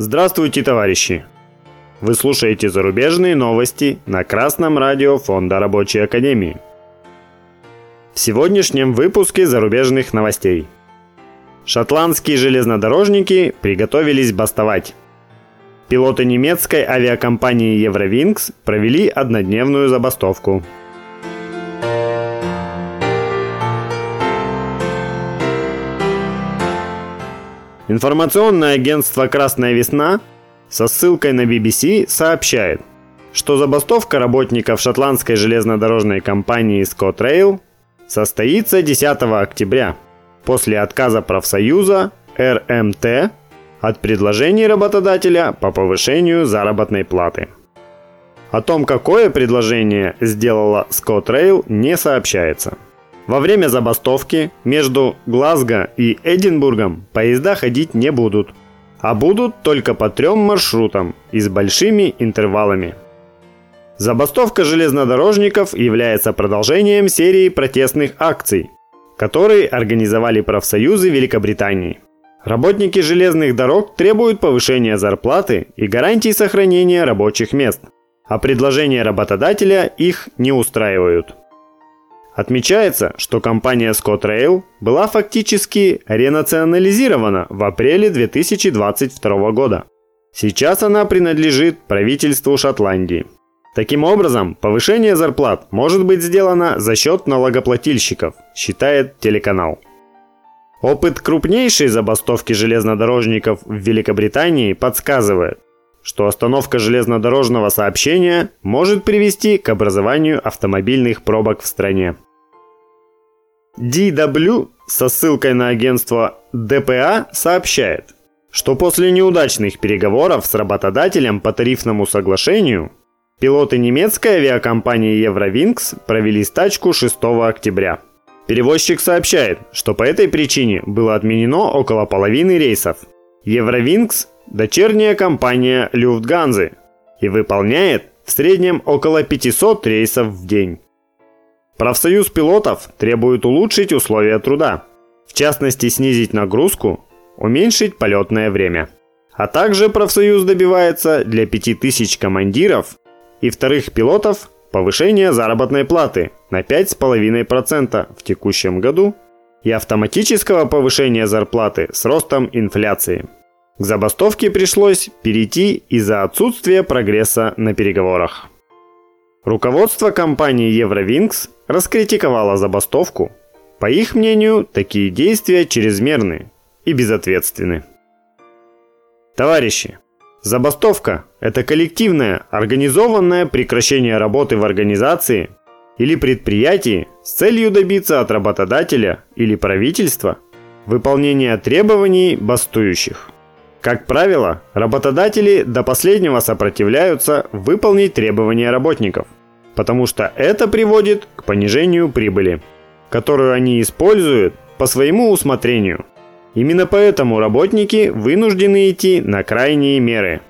Здравствуйте, товарищи! Вы слушаете зарубежные новости на Красном радио Фонда Рабочей Академии. В сегодняшнем выпуске зарубежных новостей. Шотландские железнодорожники приготовились бастовать. Пилоты немецкой авиакомпании Eurowings провели однодневную забастовку. Информационное агентство «Красная весна» со ссылкой на BBC сообщает, что забастовка работников шотландской железнодорожной компании ScotRail состоится 10 октября после отказа профсоюза РМТ от предложений работодателя по повышению заработной платы. О том, какое предложение сделала ScotRail, не сообщается – во время забастовки между Глазго и Эдинбургом поезда ходить не будут, а будут только по трем маршрутам и с большими интервалами. Забастовка железнодорожников является продолжением серии протестных акций, которые организовали профсоюзы Великобритании. Работники железных дорог требуют повышения зарплаты и гарантий сохранения рабочих мест, а предложения работодателя их не устраивают. Отмечается, что компания ScotRail была фактически ренационализирована в апреле 2022 года. Сейчас она принадлежит правительству Шотландии. Таким образом, повышение зарплат может быть сделано за счет налогоплательщиков, считает телеканал. Опыт крупнейшей забастовки железнодорожников в Великобритании подсказывает, что остановка железнодорожного сообщения может привести к образованию автомобильных пробок в стране. DW со ссылкой на агентство DPA сообщает, что после неудачных переговоров с работодателем по тарифному соглашению пилоты немецкой авиакомпании Eurowings провели стачку 6 октября. Перевозчик сообщает, что по этой причине было отменено около половины рейсов. Eurowings – дочерняя компания Люфтганзы и выполняет в среднем около 500 рейсов в день. Профсоюз пилотов требует улучшить условия труда, в частности снизить нагрузку, уменьшить полетное время. А также профсоюз добивается для 5000 командиров и вторых пилотов повышения заработной платы на 5,5% в текущем году и автоматического повышения зарплаты с ростом инфляции. К забастовке пришлось перейти из-за отсутствия прогресса на переговорах. Руководство компании Eurowings раскритиковало забастовку. По их мнению, такие действия чрезмерны и безответственны. Товарищи, забастовка – это коллективное, организованное прекращение работы в организации или предприятии с целью добиться от работодателя или правительства выполнения требований бастующих. Как правило, работодатели до последнего сопротивляются выполнить требования работников, потому что это приводит к понижению прибыли, которую они используют по своему усмотрению. Именно поэтому работники вынуждены идти на крайние меры.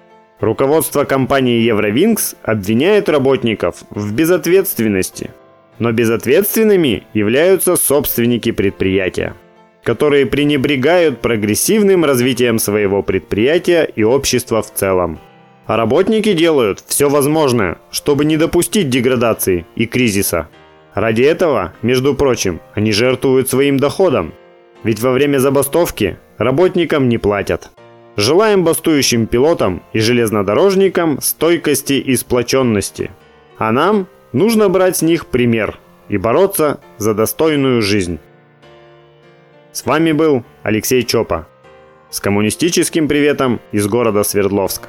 Руководство компании Eurowings обвиняет работников в безответственности, но безответственными являются собственники предприятия которые пренебрегают прогрессивным развитием своего предприятия и общества в целом. А работники делают все возможное, чтобы не допустить деградации и кризиса. Ради этого, между прочим, они жертвуют своим доходом. Ведь во время забастовки работникам не платят. Желаем бастующим пилотам и железнодорожникам стойкости и сплоченности. А нам нужно брать с них пример и бороться за достойную жизнь. С вами был Алексей Чопа. С коммунистическим приветом из города Свердловск.